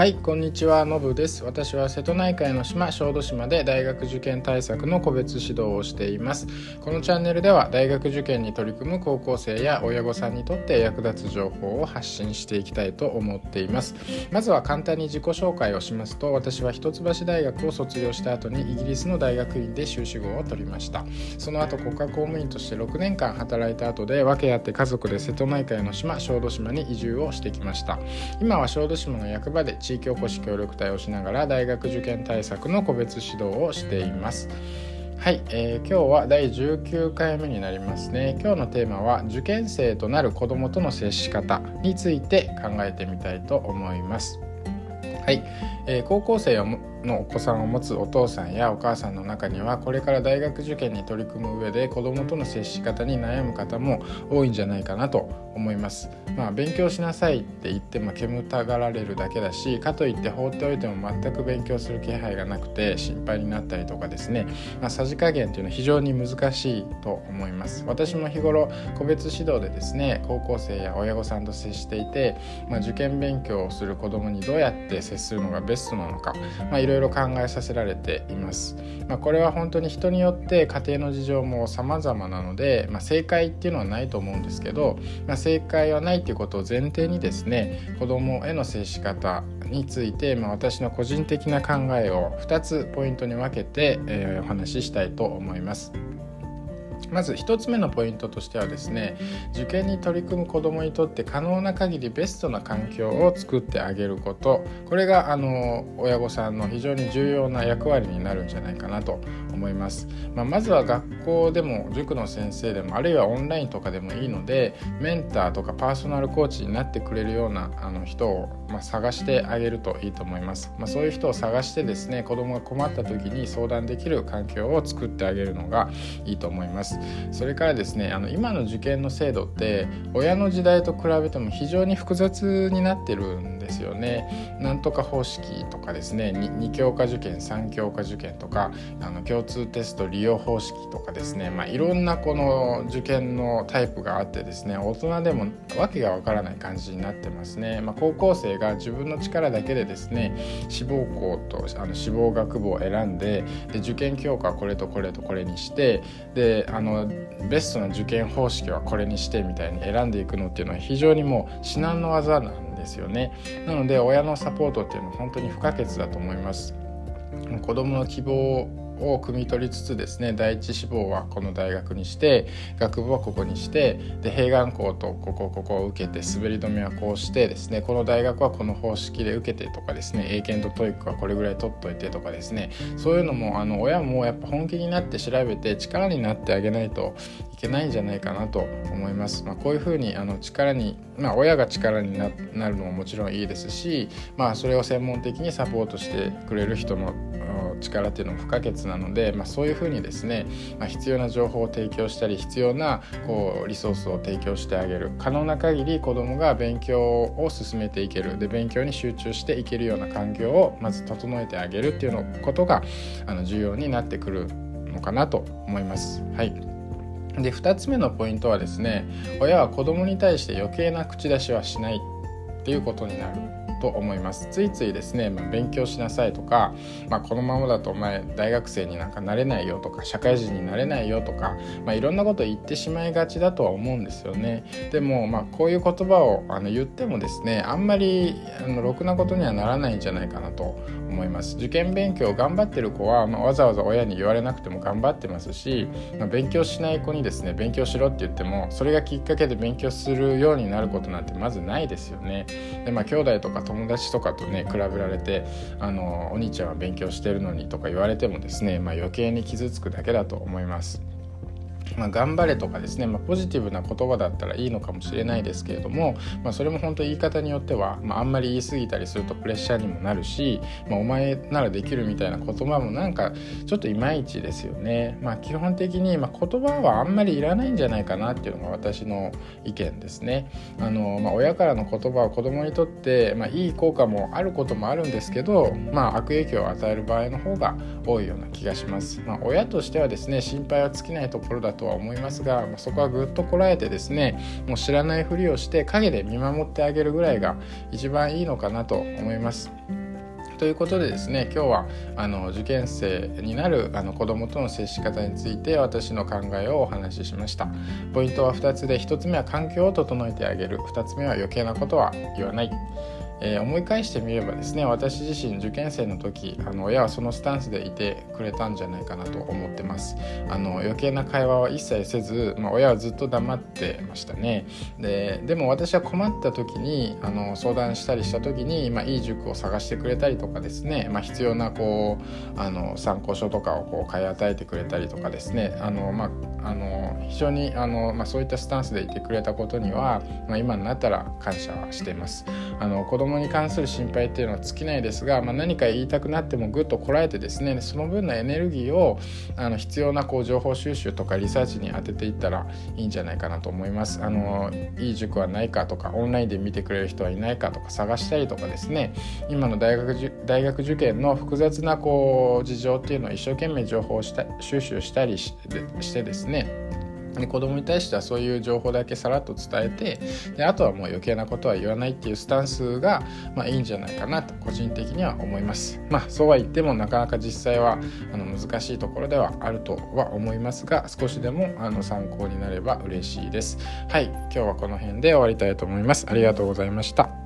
はいこんにちは。のぶです。私は瀬戸内海の島小豆島で大学受験対策の個別指導をしています。このチャンネルでは大学受験に取り組む高校生や親御さんにとって役立つ情報を発信していきたいと思っています。まずは簡単に自己紹介をしますと私は一橋大学を卒業した後にイギリスの大学院で修士号を取りました。その後国家公務員として6年間働いた後で訳あって家族で瀬戸内海の島小豆島に移住をしてきました。今は小豆島の役場で地域おこし協力隊をしながら大学受験対策の個別指導をしています。はい、えー、今日は第19回目になりますね。今日のテーマは受験生となる子どもとの接し方について考えてみたいと思います。はい、えー、高校生のお子さんを持つお父さんやお母さんの中にはこれから大学受験に取り組む上で子どもとの接し方に悩む方も多いんじゃないかなと思います。まあ、勉強しなさいって言っても煙たがられるだけだしかといって放っておいても全く勉強する気配がなくて心配になったりとかですね、まあ、さじ加減っていうのは非常に難しいと思います。私も日頃個別指導でですね高校生や親御さんと接していて、まあ、受験勉強をする子どもにどうやって接するのがベストなのか、まあ、いろいろ考えさせられています、まあ、これは本当に人によって家庭の事情も様々なので、まあ、正解っていうのはないと思うんですけど、まあ、正正解はないっていうことを前提にですね子どもへの接し方について、まあ、私の個人的な考えを2つポイントに分けて、えー、お話ししたいと思います。まず1つ目のポイントとしてはですね受験に取り組む子どもにとって可能な限りベストな環境を作ってあげること。これがあの親御さんの非常に重要な役割になるんじゃないかなと思います、まあ、まずは学校でも塾の先生でもあるいはオンラインとかでもいいのでメンターとかパーソナルコーチになってくれるようなあの人を、まあ、探してあげるといいと思います、まあ、そういう人を探してですね子どもが困った時に相談できる環境を作ってあげるのがいいと思います。それからですねあの今の受験の制度って親の時代と比べても非常に複雑になってるんですよね。なんとか方式とかですね 2, 2教科受験3教科受験とかあの共通テスト利用方式とかですね、まあ、いろんなこの受験のタイプがあってですね大人でも訳がわからない感じになってますね、まあ、高校生が自分の力だけでですね志望校とあの志望学部を選んでで受験教科はこれとこれとこれにしてであのベストな受験方式はこれにしてみたいに選んでいくのっていうのは非常にもう至難の技なんですよね。なので親のサポートっていうのは本当に不可欠だと思います。子供の希望を汲み取りつつですね第一志望はこの大学にして学部はここにしてで併願校とここここを受けて滑り止めはこうしてですねこの大学はこの方式で受けてとかですね英検と TOEIC はこれぐらい取っといてとかですねそういうのもあの親もやっぱ本気になって調べて力になってあげないといけないんじゃないかなと思います。まあ、こういうふうにあの力に、まあ、親が力になるのももちろんいいですし、まあ、それを専門的にサポートしてくれる人の力っていうのも不可欠なので、まあ、そういうふうにですね、まあ、必要な情報を提供したり必要なこうリソースを提供してあげる。可能な限り子どもが勉強を進めていける。で勉強に集中していけるような環境をまず整えてあげるっていうのことがあの重要になってくるのかなと思います。はい。で2つ目のポイントはですね親は子どもに対して余計な口出しはしないっていうことになる。と思います。ついついですね、まあ、勉強しなさいとか、まあ、このままだとお前大学生になんかなれないよとか社会人になれないよとか、まあ、いろんなこと言ってしまいがちだとは思うんですよね。でも、まあ、こういう言葉をあの言ってもですねあんまりあのろくなことにはならないんじゃないかなと思います。受験勉強頑張ってる子は、まあ、わざわざ親に言われなくても頑張ってますし、まあ、勉強しない子にですね勉強しろって言ってもそれがきっかけで勉強するようになることなんてまずないですよね。でまあ兄弟とか友達とかとね比べられてあのお兄ちゃんは勉強してるのにとか言われてもですね、まあ、余計に傷つくだけだと思います。まあ、頑張れとかですね、まあ、ポジティブな言葉だったらいいのかもしれないですけれども、まあ、それも本当言い方によっては、まあ、んまり言い過ぎたりするとプレッシャーにもなるし、ま、お前ならできるみたいな言葉もなんかちょっといまいちですよね。ま、基本的に、ま、言葉はあんまりいらないんじゃないかなっていうのが私の意見ですね。あのま、親からの言葉は子供にとって、ま、いい効果もあることもあるんですけど、まあ、悪影響を与える場合の方が多いような気がします。ま、親としてはですね心配は尽きないところだとは思いますが、まあ、そこはぐっとこらえてですねもう知らないふりをして陰で見守ってあげるぐらいが一番いいのかなと思います。ということでですね今日はあの受験生になるあの子どもとの接し方について私の考えをお話ししました。ポイントは2つで1つ目は環境を整えてあげる。2つ目は余計なことは言わない。えー、思い返してみればですね私自身受験生の時あの親はそのスタンスでいてくれたんじゃないかなと思ってます。あの余計な会話は一切せず、まあ、親はずっと黙ってましたね。ででも私は困った時にあの相談したりした時に、まあ、いい塾を探してくれたりとかですね、まあ、必要なこうあの参考書とかをこう買い与えてくれたりとかですね。あの、まあ、あの非常にあの、まあ、そういったスタンスでいてくれたことには、まあ、今になったら感謝はしています。あの子供供に関する心配っていうのは尽きないですが、まあ、何か言いたくなってもぐっとこらえてですねその分のエネルギーをあの必要なこう情報収集とかリサーチに当てていったらいいんじゃないかなと思います。あのいい塾はないかとかオンラインで見てくれる人はいないかとか探したりとかですね今の大学大学受験の複雑なこう事情っていうのを一生懸命情報をした収集したりしてですねで子供に対してはそういう情報だけさらっと伝えてであとはもう余計なことは言わないっていうスタンスが、まあ、いいんじゃないかなと個人的には思います。まあそうは言ってもなかなか実際はあの難しいところではあるとは思いますが少しでもあの参考になれば嬉しいです。はい今日はこの辺で終わりたいと思います。ありがとうございました。